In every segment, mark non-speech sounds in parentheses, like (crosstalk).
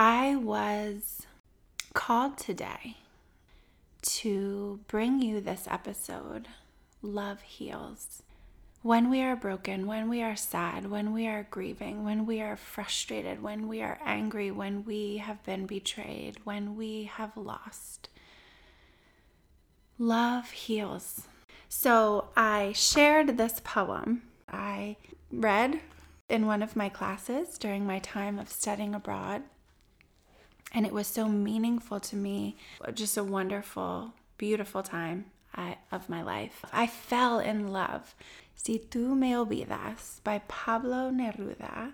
I was called today to bring you this episode Love Heals. When we are broken, when we are sad, when we are grieving, when we are frustrated, when we are angry, when we have been betrayed, when we have lost, love heals. So I shared this poem I read in one of my classes during my time of studying abroad. And it was so meaningful to me, just a wonderful, beautiful time of my life. I fell in love. Si tú me olvidas by Pablo Neruda.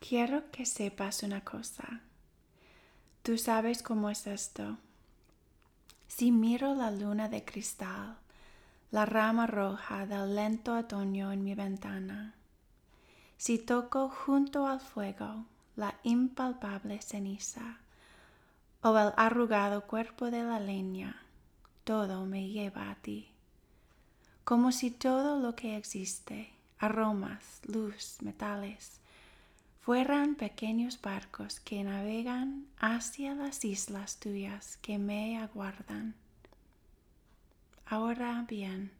Quiero que sepas una cosa. Tú sabes cómo es esto. Si miro la luna de cristal, la rama roja del lento otoño en mi ventana, si toco junto al fuego la impalpable ceniza o el arrugado cuerpo de la leña, todo me lleva a ti. Como si todo lo que existe, aromas, luz, metales, fueran pequeños barcos que navegan hacia las islas tuyas que me aguardan. Ahora bien,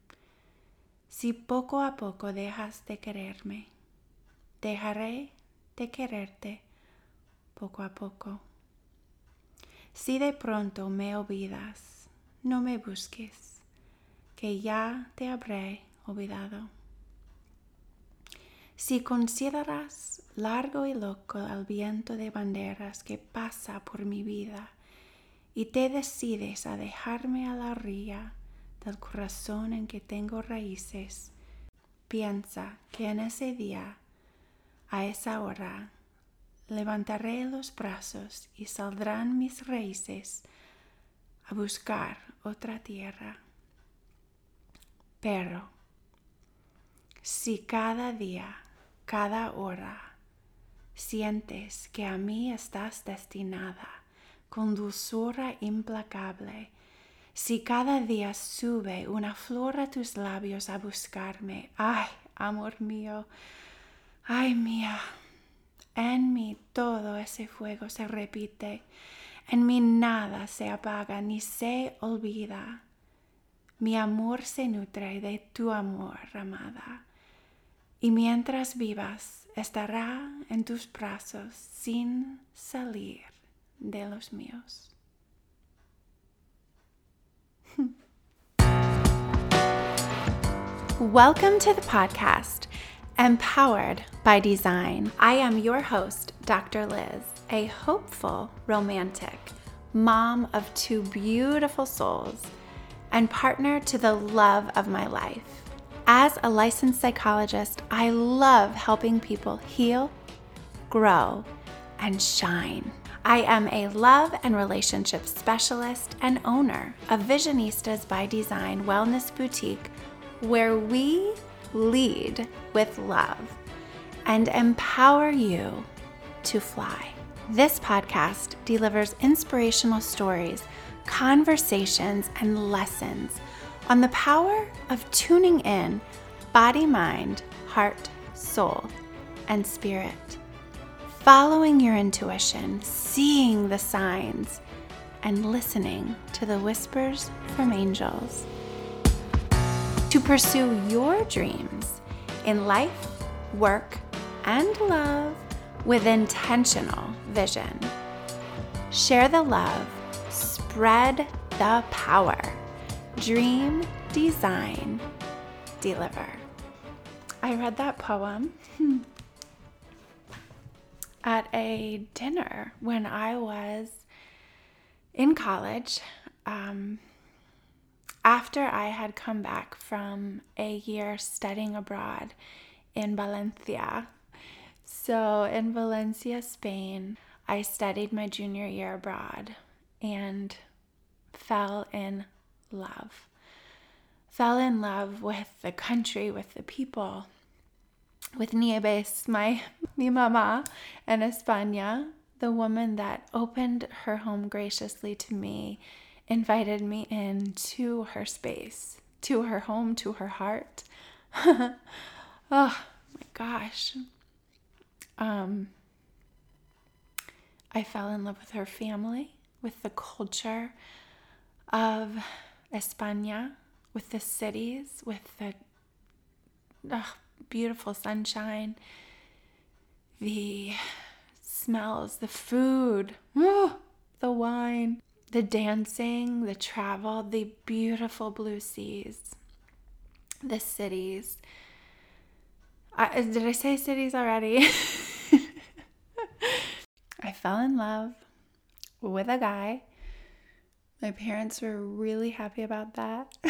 si poco a poco dejas de quererme, dejaré de quererte poco a poco. Si de pronto me olvidas, no me busques, que ya te habré olvidado. Si consideras largo y loco el viento de banderas que pasa por mi vida y te decides a dejarme a la ría del corazón en que tengo raíces, piensa que en ese día, a esa hora, levantaré los brazos y saldrán mis raíces a buscar otra tierra. Pero si cada día cada hora sientes que a mí estás destinada con dulzura implacable, si cada día sube una flor a tus labios a buscarme, ay, amor mío, ay mía, en mí todo ese fuego se repite, en mí nada se apaga ni se olvida. Mi amor se nutre de tu amor, amada y mientras vivas estará en tus brazos sin salir de los míos. Welcome to the podcast, Empowered by Design. I am your host, Dr. Lyz, a hopeful romantic, mom of two beautiful souls, and partner to the love of my life. As a licensed psychologist, I love helping people heal, grow, and shine. I am a love and relationship specialist and owner of Visionistas by Design Wellness Boutique, where we lead with love and empower you to fly. This podcast delivers inspirational stories, conversations, and lessons on the power of tuning in body, mind, heart, soul, and spirit. Following your intuition, seeing the signs, and listening to the whispers from angels. To pursue your dreams in life, work, and love with intentional vision. Share the love, spread the power. Dream, design, deliver. I read that poem (laughs) at a dinner when I was in college. Um, after I had come back from a year studying abroad in Valencia. So, in Valencia, Spain, I studied my junior year abroad and fell in love. Fell in love with the country, with the people, with Nieves, my mi mama, and España, the woman that opened her home graciously to me, invited me into her space, to her home, to her heart. (laughs) oh my gosh. Um, I fell in love with her family, with the culture of España, with the cities, with the beautiful sunshine, the smells, the food, oh, the wine, the dancing, the travel, the beautiful blue seas, the cities. I, did I say cities already? (laughs) I fell in love with a guy. My parents were really happy about that. (laughs)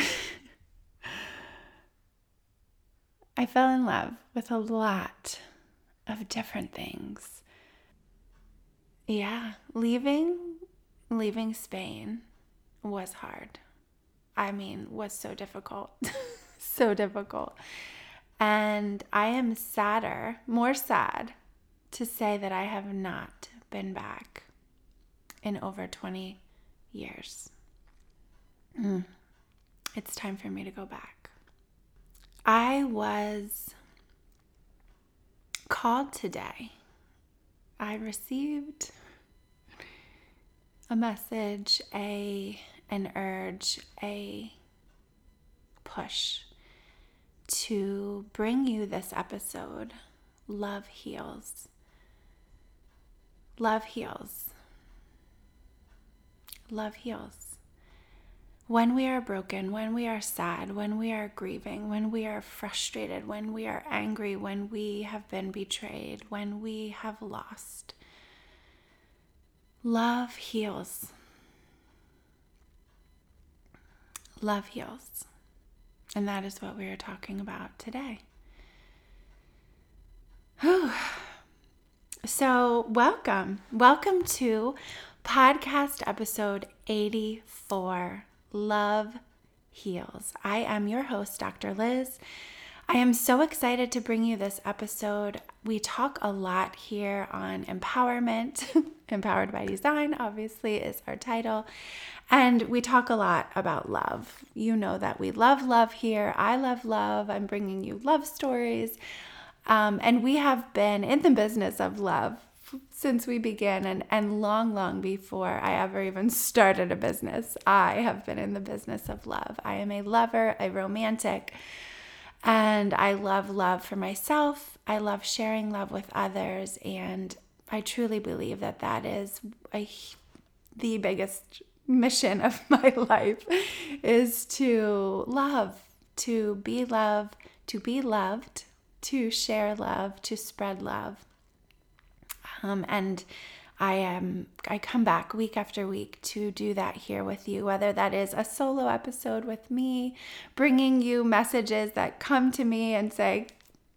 I fell in love with a lot of different things. Yeah, leaving leaving Spain was hard. I mean, was so difficult. (laughs) so difficult. And I am sadder, more sad to say that I have not been back in over 20 years. Mm. It's time for me to go back. I was called today. I received a message, a an urge, a push to bring you this episode. Love heals. Love heals. Love heals. When we are broken, when we are sad, when we are grieving, when we are frustrated, when we are angry, when we have been betrayed, when we have lost, Love heals. Love heals. And that is what we are talking about today. Whew. So, welcome. Welcome to podcast episode 84 Love Heals. I am your host, Dr. Lyz. I am so excited to bring you this episode. We talk a lot here on empowerment. (laughs) Empowered by Design, obviously, is our title. And we talk a lot about love. You know that we love love here. I love love. I'm bringing you love stories. Um, and we have been in the business of love since we began and, and long, long before I ever even started a business. I have been in the business of love. I am a lover, a romantic. And I love love for myself. I love sharing love with others. And I truly believe that that is a, the biggest mission of (laughs) my life is to love, to be love, to be loved, to share love, to spread love. Um, and I am I come back week after week to do that here with you whether that is a solo episode with me bringing you messages that come to me and say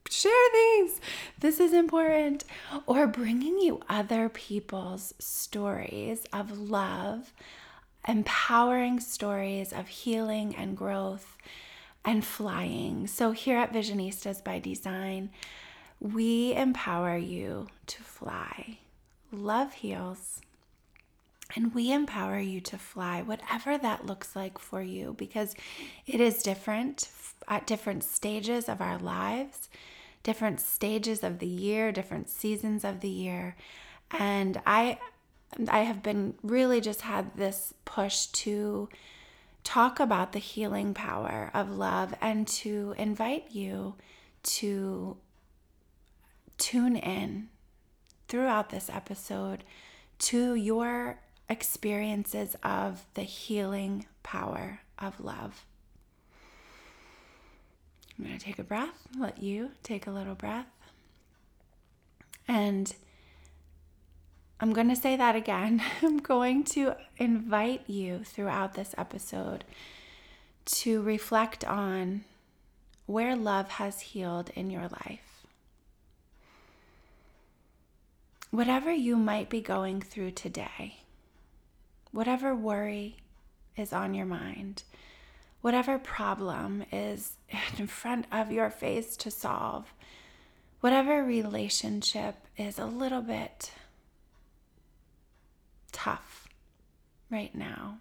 share these. This is important. Or bringing you other people's stories of love empowering stories of healing and growth and flying. So here at visionistas by design we empower you to fly love heals. And we empower you to fly, whatever that looks like for you, because it is different at different stages of our lives, different stages of the year, different seasons of the year. And I I have been really just had this push to talk about the healing power of love and to invite you to tune in throughout this episode to your experiences of the healing power of love. I'm going to take a breath, let you take a little breath. And I'm going to say that again. (laughs) I'm going to invite you throughout this episode to reflect on where love has healed in your life. Whatever you might be going through today, whatever worry is on your mind, whatever problem is (laughs) in front of your face to solve, whatever relationship is a little bit tough right now,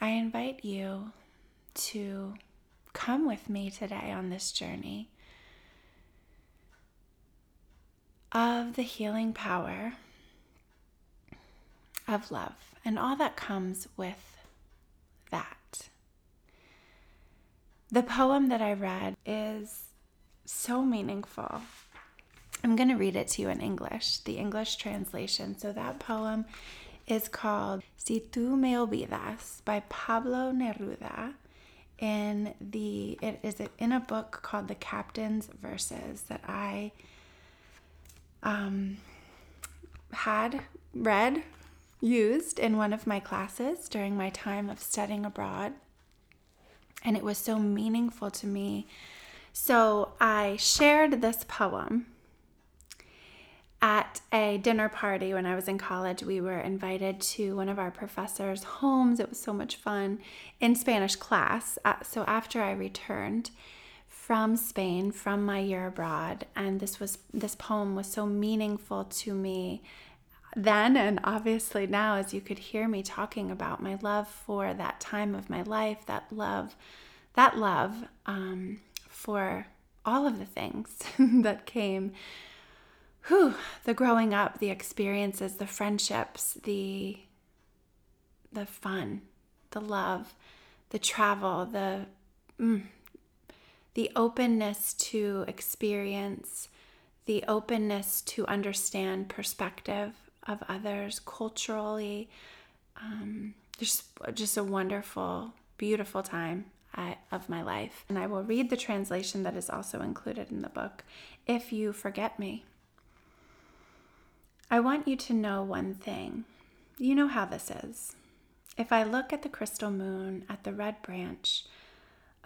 I invite you to come with me today on this journey of the healing power of love and all that comes with that. The poem that I read is so meaningful. I'm going to read it to you in English, the English translation. So that poem is called Si tú me olvidas by Pablo Neruda in the it is in a book called The Captain's Verses that I um, had read used in one of my classes during my time of studying abroad. And it was so meaningful to me. So I shared this poem at a dinner party when I was in college. We were invited to one of our professors' homes. It was so much fun in Spanish class. Uh, so after I returned from Spain from my year abroad, and this was this poem was so meaningful to me then and obviously now as you could hear me talking about my love for that time of my life that love that love um, for all of the things (laughs) that came whew, the growing up the experiences the friendships the the fun the love the travel the mm, the openness to experience the openness to understand perspective of others culturally. Um, just, just a wonderful, beautiful time I, of my life. And I will read the translation that is also included in the book If You Forget Me. I want you to know one thing. You know how this is. If I look at the crystal moon, at the red branch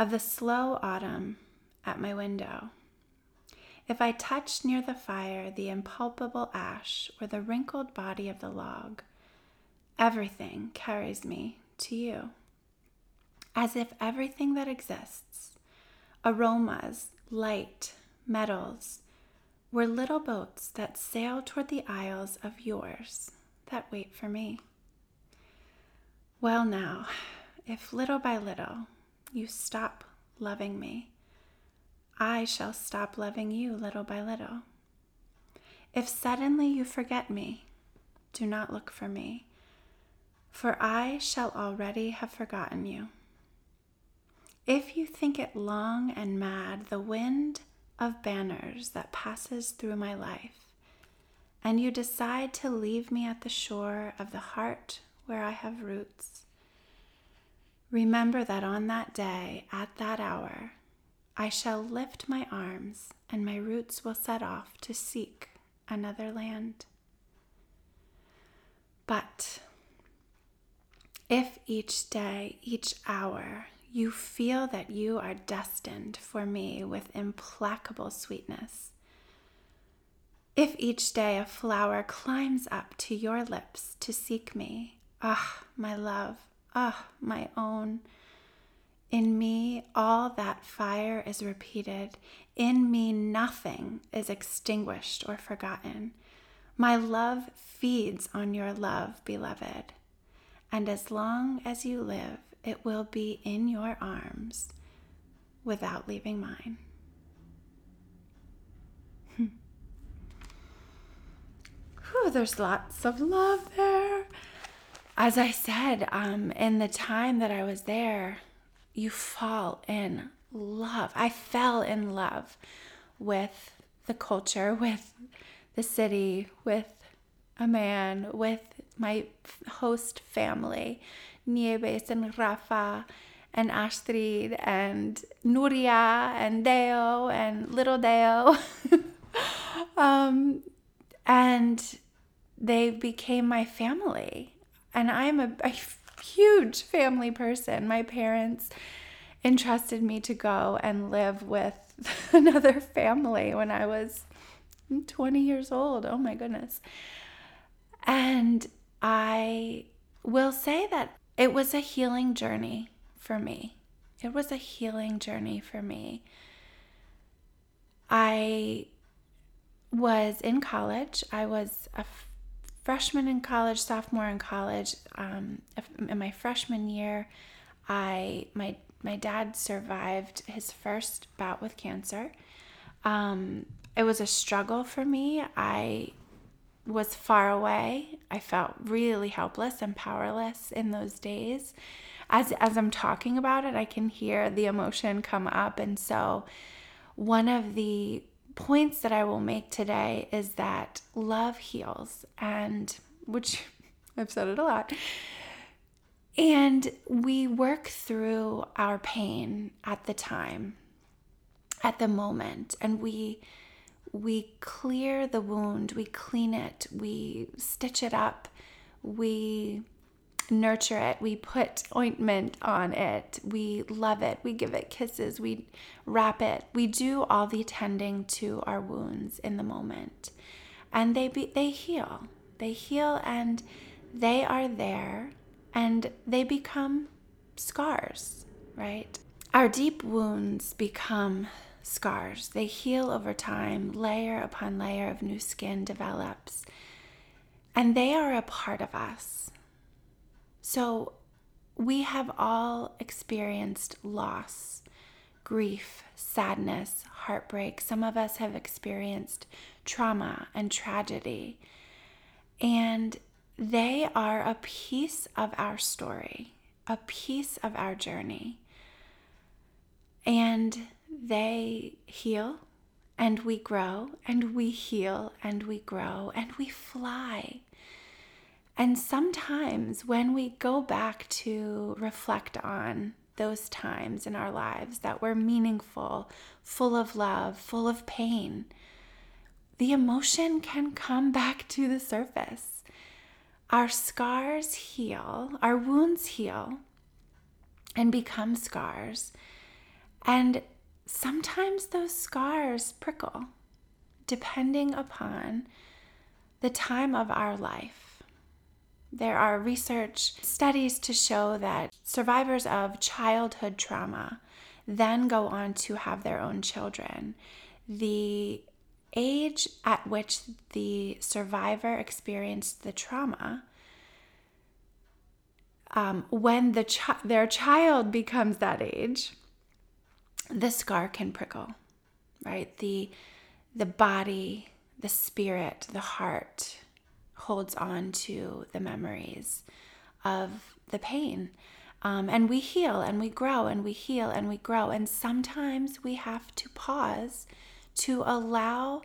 of the slow autumn at my window, if I touch near the fire the impalpable ash or the wrinkled body of the log, everything carries me to you. As if everything that exists, aromas, light, metals, were little boats that sail toward the isles of yours that wait for me. Well, now, if little by little you stop loving me, I shall stop loving you little by little. If suddenly you forget me, do not look for me, for I shall already have forgotten you. If you think it long and mad, the wind of banners that passes through my life, and you decide to leave me at the shore of the heart where I have roots, remember that on that day, at that hour, I shall lift my arms, and my roots will set off to seek another land. But if each day, each hour, you feel that you are destined for me with implacable sweetness, if each day a flower climbs up to your lips to seek me, ah, my love, ah, my own, in me, all that fire is repeated. In me, nothing is extinguished or forgotten. My love feeds on your love, beloved. And as long as you live, it will be in your arms without leaving mine. Whew, there's lots of love there. As I said, um, in the time that I was there, you fall in love. I fell in love with the culture, with the city, with a man, with my host family, Nieves and Rafa and Astrid and Nuria and Deo and little Deo. (laughs) um, and they became my family. And I'm a, a huge family person. My parents entrusted me to go and live with (laughs) another family when I was 20 years old. Oh my goodness. And I will say that it was a healing journey for me. It was a healing journey for me. I was in college. I was a freshman in college, sophomore in college. Um, in my freshman year, I my my dad survived his first bout with cancer. Um, it was a struggle for me. I was far away. I felt really helpless and powerless in those days. As as I'm talking about it, I can hear the emotion come up and so one of the points that I will make today is that love heals and which (laughs) I've said it a lot. And we work through our pain at the time, at the moment, and we we clear the wound, we clean it, we stitch it up, we nurture it, we put ointment on it, we love it, we give it kisses, we wrap it. We do all the tending to our wounds in the moment. And they be, they heal. They heal and they are there and they become scars, right? Our deep wounds become scars. They heal over time, layer upon layer of new skin develops, and they are a part of us. So we have all experienced loss, grief, sadness, heartbreak. Some of us have experienced trauma and tragedy. And they are a piece of our story, a piece of our journey. And they heal and we grow and we heal and we grow and we fly. And sometimes when we go back to reflect on those times in our lives that were meaningful, full of love, full of pain, the emotion can come (laughs) back to the surface our scars heal, our wounds heal and become scars. And sometimes those scars prickle depending upon the time of our life. There are research studies to show that survivors of childhood trauma then go on to have their own children. The age at which the survivor experienced the trauma, um, when the chi- their child becomes that age, the scar can prickle, right? The the body, the spirit, the heart holds on to the memories of the pain. Um, and we heal and we grow and we heal and we grow. And sometimes we have to pause to allow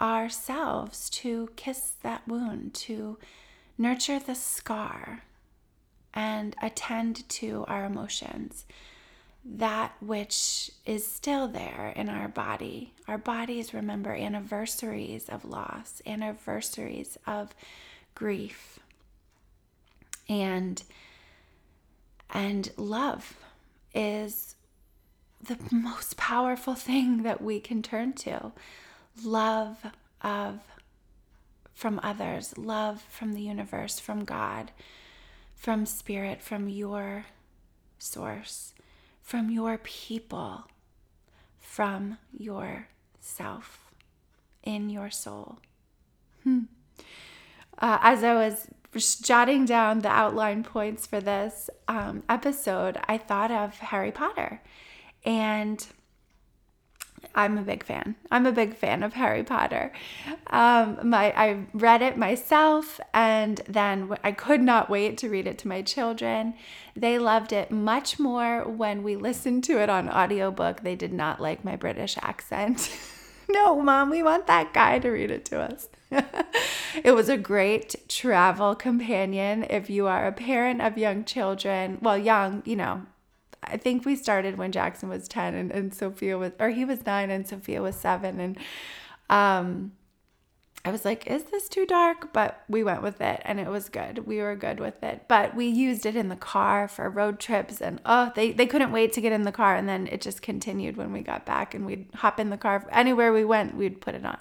ourselves to kiss that wound, to nurture the scar, and attend to our emotions. That which is still there in our body. Our bodies remember anniversaries of loss, anniversaries of grief, and and love is the most powerful thing that we can turn to love of from others, love from the universe, from God, from spirit, from your source, from your people, from yourself, in your soul. Hmm. Uh, as I was jotting down the outline points for this um, episode, I thought of Harry Potter and I'm a big fan. I'm a big fan of Harry Potter. Um, my I read it myself, and then I could not wait to read it to my children. They loved it much more when we listened to it on audiobook. They did not like my British accent. (laughs) no, mom, we want that guy to read it to us. (laughs) it was a great travel companion if you are a parent of young children. Well, young, you know, I think we started when Jackson was 10 and, and Sophia was, or he was nine and Sophia was seven. And um, I was like, is this too dark? But we went with it and it was good. We were good with it. But we used it in the car for road trips and oh, they, they couldn't wait to get in the car. And then it just continued when we got back and we'd hop in the car. Anywhere we went, we'd put it on.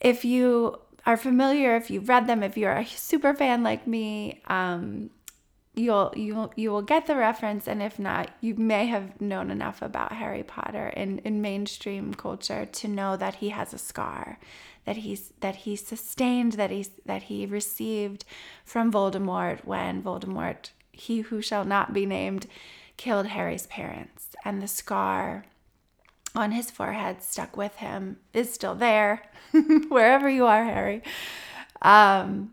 If you are familiar, if you've read them, if you're a super fan like me, um, you'll you'll you will get the reference and if not you may have known enough about Harry Potter in in mainstream culture to know that he has a scar that he's that he sustained that he that he received from Voldemort when Voldemort he who shall not be named killed Harry's parents and the scar on his forehead stuck with him is still there, (laughs) wherever you are, Harry. Um,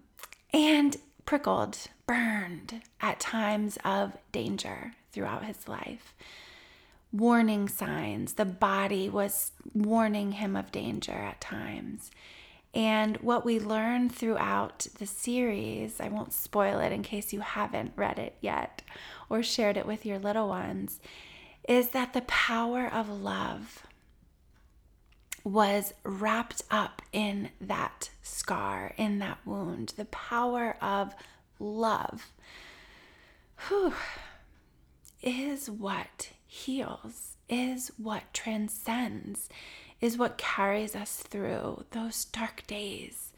and prickled, burned at times of danger throughout his life. Warning signs. The body was warning him of danger at times. And what we learn throughout the series, I won't spoil it in case you haven't read it yet or shared it with your little ones, is that the power of love was wrapped up in that scar, in that wound. The power of love whew, is what heals, is what transcends, is what carries us through those dark days,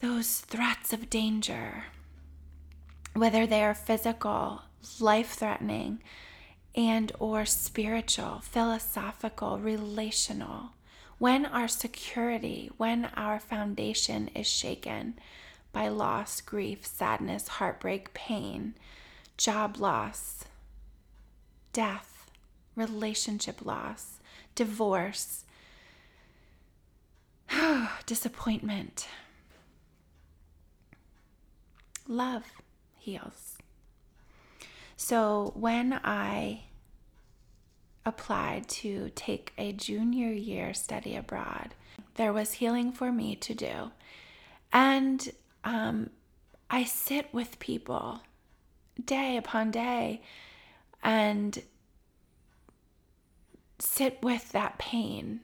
those threats of danger, whether they are physical, life-threatening, and or spiritual, philosophical, relational. When our security, when our foundation is shaken by loss, grief, sadness, heartbreak, pain, job loss, death, relationship loss, divorce, (sighs) disappointment. Love heals. So when I applied to take a junior year study abroad, there was healing for me to do. And um, I sit with people day upon day and sit with that pain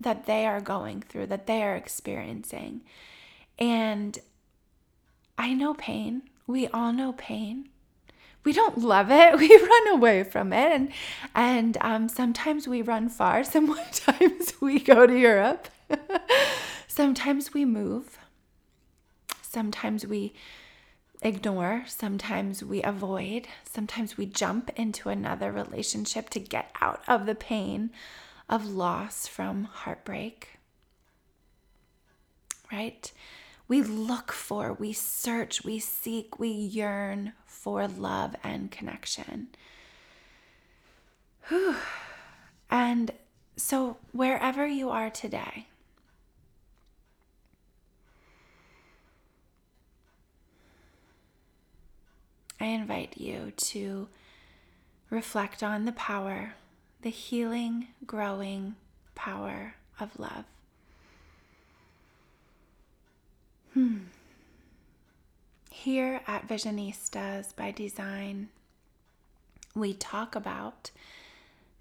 that they are going through, that they are experiencing. And I know pain. We all know pain. We don't love it. (laughs) We run away from it. And, and um, sometimes we run far. (laughs) Sometimes (laughs) we go to Europe. sometimes we move. Sometimes we ignore, sometimes we avoid, sometimes we jump into another relationship to get out of the pain of loss from heartbreak. Right? We look for, we search, we seek, we yearn for love and connection. Whew. And so, wherever you are today, I invite you to reflect on the power, the healing, growing power of love. Hmm. Here at Visionistas by Design, we talk about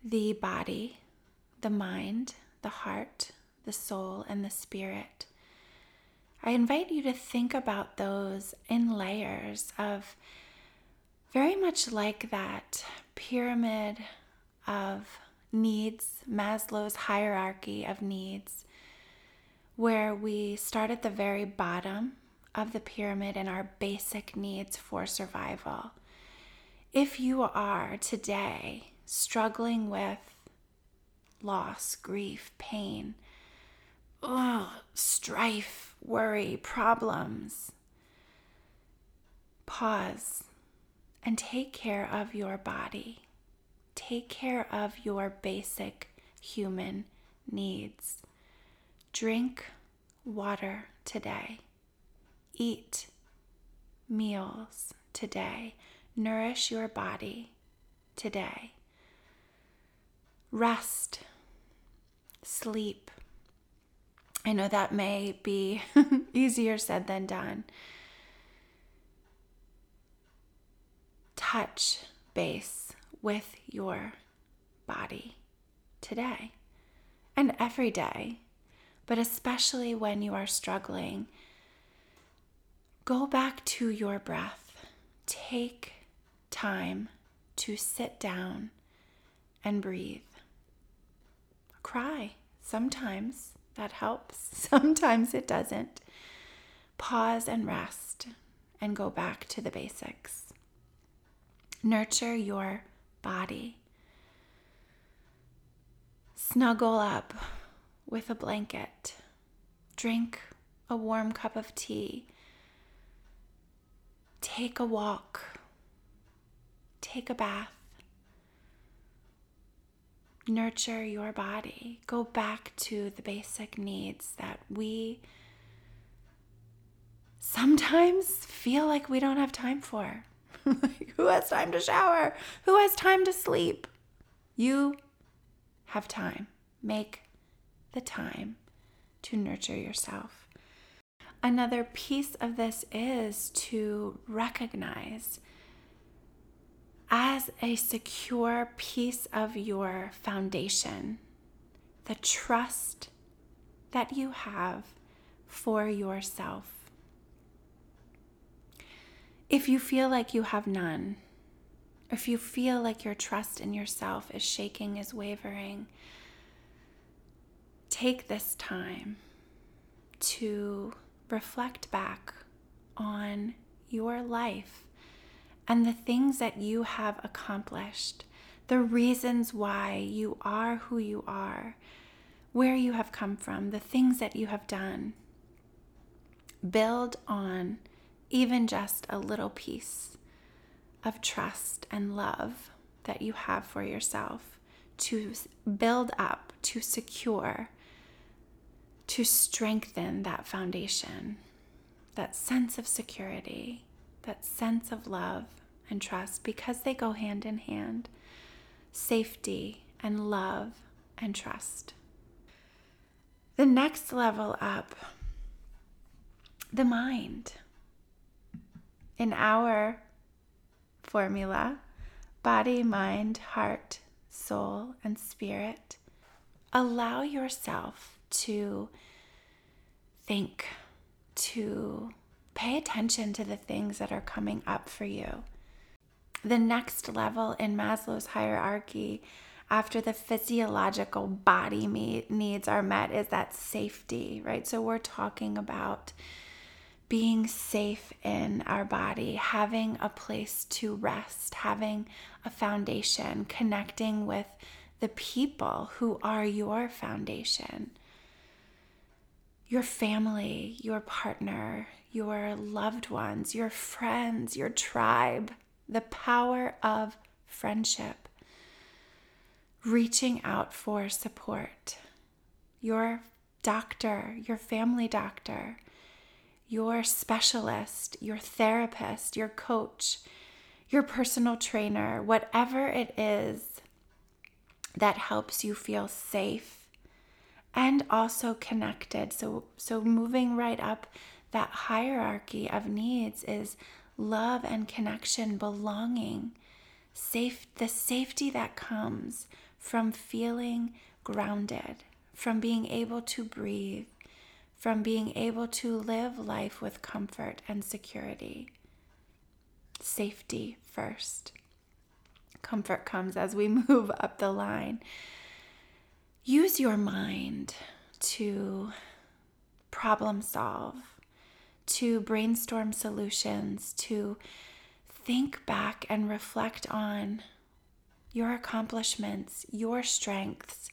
the body, the mind, the heart, the soul, and the spirit. I invite you to think about those in layers of very much like that pyramid of needs, Maslow's hierarchy of needs, where we start at the very bottom of the pyramid in our basic needs for survival. If you are today struggling with loss, grief, pain, ugh, strife, worry, problems, pause and take care of your body. Take care of your basic human needs. Drink water today. Eat meals today. Nourish your body today. Rest. Sleep. I know that may be (laughs) easier said than done. Touch base with your body today and every day, but especially when you are struggling. Go back to your breath. Take time to sit down and breathe. Cry. Sometimes that helps, (laughs) sometimes it doesn't. Pause and rest and go back to the basics. Nurture your body. Snuggle up with a blanket. Drink a warm cup of tea. Take a walk. Take a bath. nurture your body. Go back to the basic needs that we sometimes feel like we don't have time for. (laughs) like, who has time to shower? Who has time to sleep? You have time. Make the time to nurture yourself. Another piece of this is to recognize as a secure piece of your foundation the trust that you have for yourself. If you feel like you have none, if you feel like your trust in yourself is shaking, is wavering, take this time to reflect back on your life and the things that you have accomplished, the reasons why you are who you are, where you have come from, the things that you have done. Build on even just a little piece of trust and love that you have for yourself to build up, to secure, to strengthen that foundation, that sense of security, that sense of love and trust, because they go hand in hand safety and love and trust. The next level up, the mind in our formula body, mind, heart, soul, and spirit, allow yourself to think, to pay attention to the things that are coming up for you. The next level in Maslow's hierarchy, after the physiological body needs are met, is that safety, right? So we're talking about being safe in our body, having a place to rest, having a foundation, connecting with the people who are your foundation. Your family, your partner, your loved ones, your friends, your tribe, the power of friendship, reaching out for support, your doctor, your family doctor, your specialist, your therapist, your coach, your personal trainer, whatever it is that helps you feel safe and also connected. So so moving right up that hierarchy of needs is love and connection, belonging, safe the safety that comes from feeling grounded, from being able to breathe, from being able to live life with comfort and security. Safety first. Comfort comes as we (laughs) move up the line. Use your mind to problem solve, to brainstorm solutions, to think back and reflect on your accomplishments, your strengths,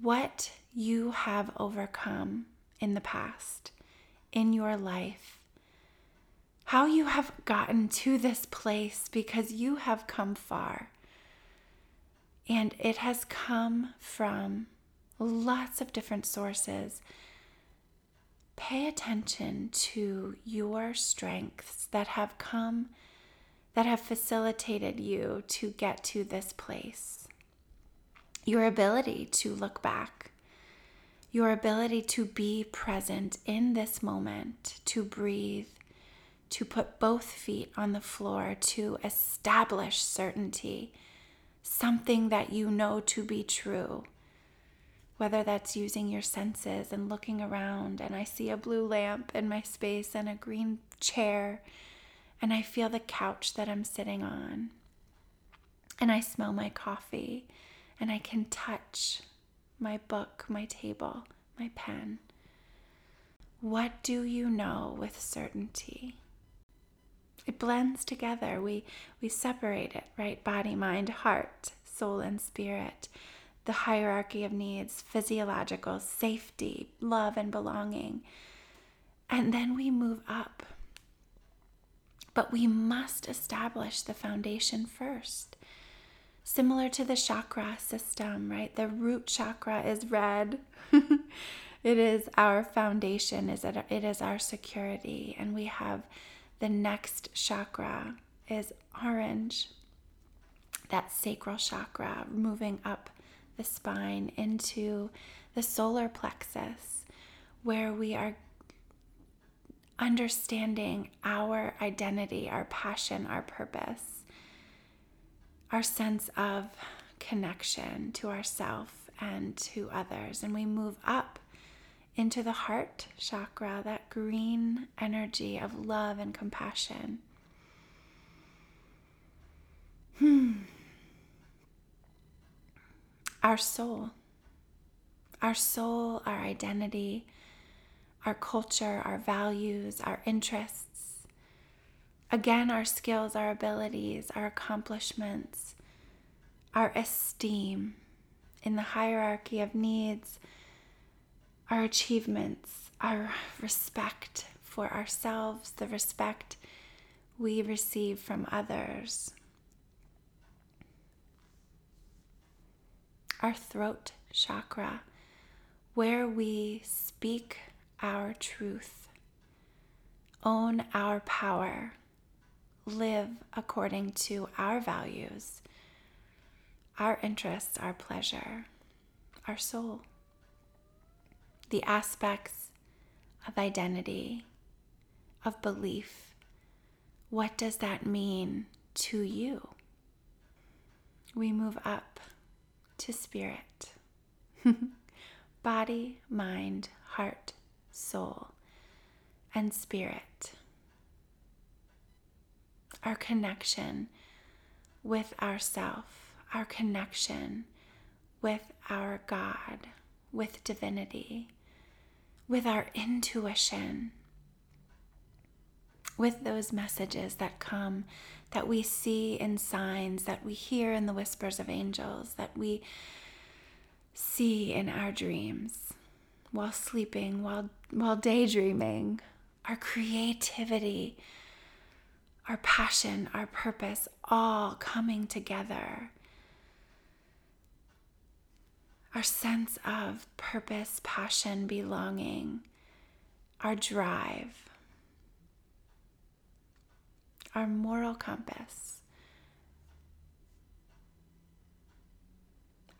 what you have overcome in the past, in your life, how you have gotten to this place because you have come far. And it has come from lots of different sources. Pay attention to your strengths that have come, that have facilitated you to get to this place. Your ability to look back your ability to be present in this moment, to breathe, to put both feet on the floor, to establish certainty, something that you know to be true. Whether that's using your senses and looking around, and I see a blue lamp in my space and a green chair, and I feel the couch that I'm sitting on, and I smell my coffee, and I can touch my book, my table, my pen. What do you know with certainty? It blends together. We, we separate it, right? Body, mind, heart, soul, and spirit. The hierarchy of needs physiological, safety, love, and belonging. And then we move up. But we must establish the foundation first. Similar to the chakra system, right? The root chakra is red. (laughs) it is our foundation, is it, it is our security. And we have the next chakra is orange. That sacral chakra moving up the spine into the solar plexus, where we are understanding our identity, our passion, our purpose, our sense of connection to ourself and to others. And we move up into the heart chakra, that green energy of love and compassion. Hmm. Our soul, our soul, our identity, our culture, our values, our interests. Again, our skills, our abilities, our accomplishments, our esteem in the hierarchy of needs, our achievements, our respect for ourselves, the respect we receive from others. Our throat chakra, where we speak our truth, own our power, live according to our values, our interests, our pleasure, our soul, the aspects of identity, of belief. What does that mean to you? We move up to spirit, (laughs) body, mind, heart, soul, and spirit. Our connection with ourself, our connection with our God, with divinity, with our intuition, with those messages that come, that we see in signs, that we hear in the whispers of angels, that we see in our dreams while sleeping, while, while daydreaming, our creativity, our passion, our purpose, all coming together. Our sense of purpose, passion, belonging, our drive, our moral compass,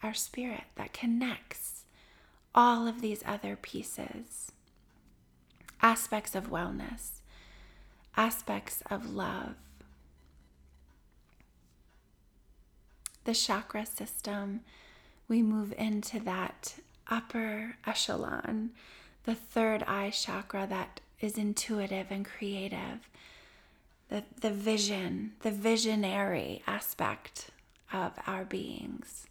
our spirit that connects all of these other pieces aspects of wellness, aspects of love. The chakra system, we move into that upper echelon, the third eye chakra that is intuitive and creative, the, the vision, the visionary aspect of our beings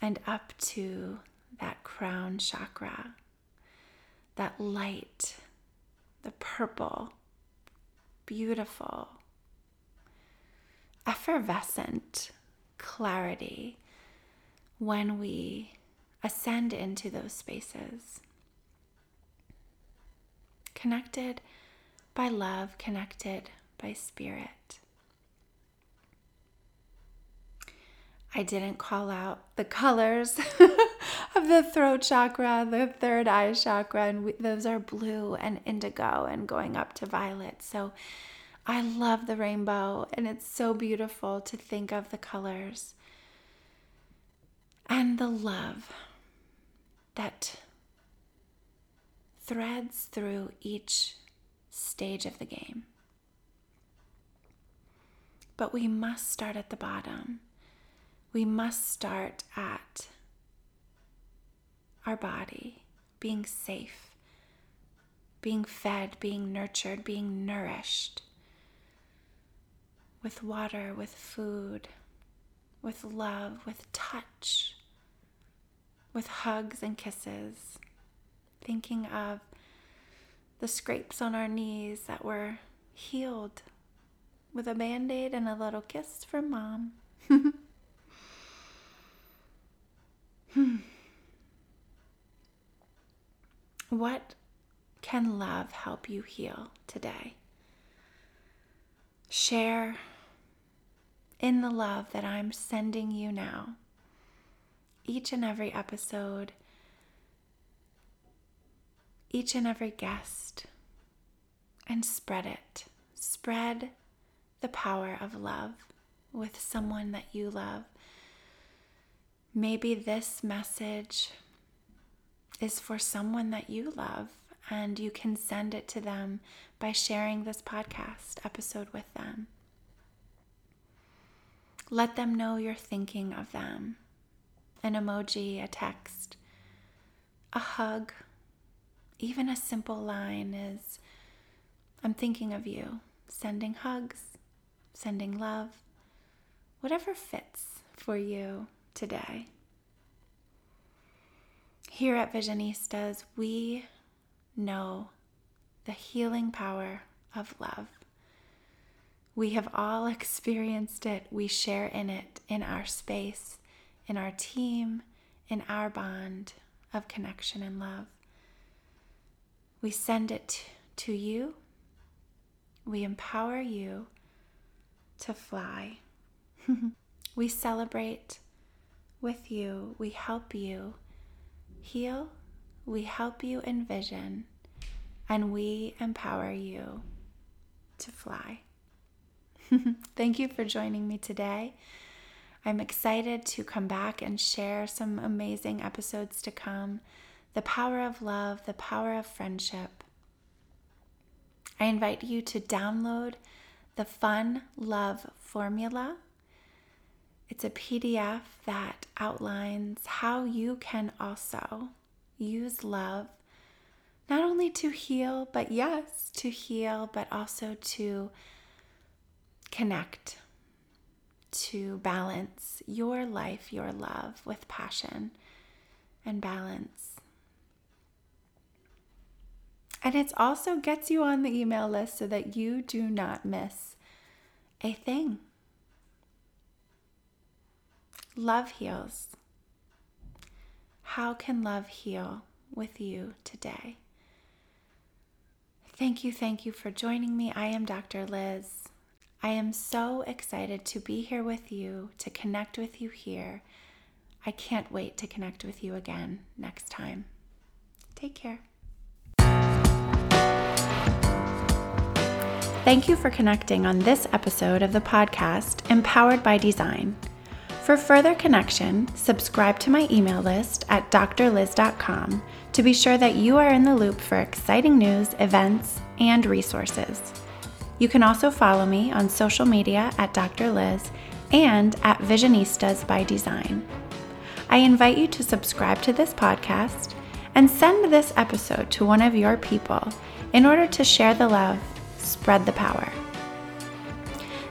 and up to that crown chakra, that light, the purple, beautiful, effervescent clarity when we ascend into those spaces. Connected by love, connected by spirit. I didn't call out the colors (laughs) of the throat chakra, the third eye chakra, and we, those are blue and indigo and going up to violet. So I love the rainbow, and it's so beautiful to think of the colors and the love that threads through each stage of the game. But we must start at the bottom we must start at our body being safe, being fed, being nurtured, being nourished with water, with food, with love, with touch, with hugs and kisses, thinking of the scrapes on our knees that were healed with a band aid and a little kiss from mom. (laughs) Hmm. What can love help you heal today? Share in the love that I'm sending you now. Each and every episode, each and every guest, and spread it. Spread the power of love with someone that you love. Maybe this message is for someone that you love, and you can send it to them by sharing this podcast episode with them. Let them know you're thinking of them. An emoji, a text, a hug, even a simple line is I'm thinking of you. Sending hugs, sending love, whatever fits for you today. Here at Visionistas, we know the healing power of love. We have all experienced it. We share in it in our space, in our team, in our bond of connection and love. We send it to you. We empower you to fly. (laughs) we celebrate with you. We help you heal, we help you envision, and we empower you to fly. (laughs) Thank you for joining me today. I'm excited to come back and share some amazing episodes to come. The power of love, the power of friendship. I invite you to download the Fun Love Formula it's a PDF that outlines how you can also use love not only to heal, but yes, to heal, but also to connect, to balance your life, your love with passion and balance. And it also gets you on the email list so that you do not miss a thing. Love heals. How can love heal with you today? Thank you, thank you for joining me. I am Dr. Lyz. I am so excited to be here with you, to connect with you here. I can't wait to connect with you again next time. Take care. Thank you for connecting on this episode of the podcast, Empowered by Design. For further connection, subscribe to my email list at drlyz.com to be sure that you are in the loop for exciting news, events, and resources. You can also follow me on social media at Dr. Lyz and at Visionistas by Design. I invite you to subscribe to this podcast and send this episode to one of your people in order to share the love, spread the power.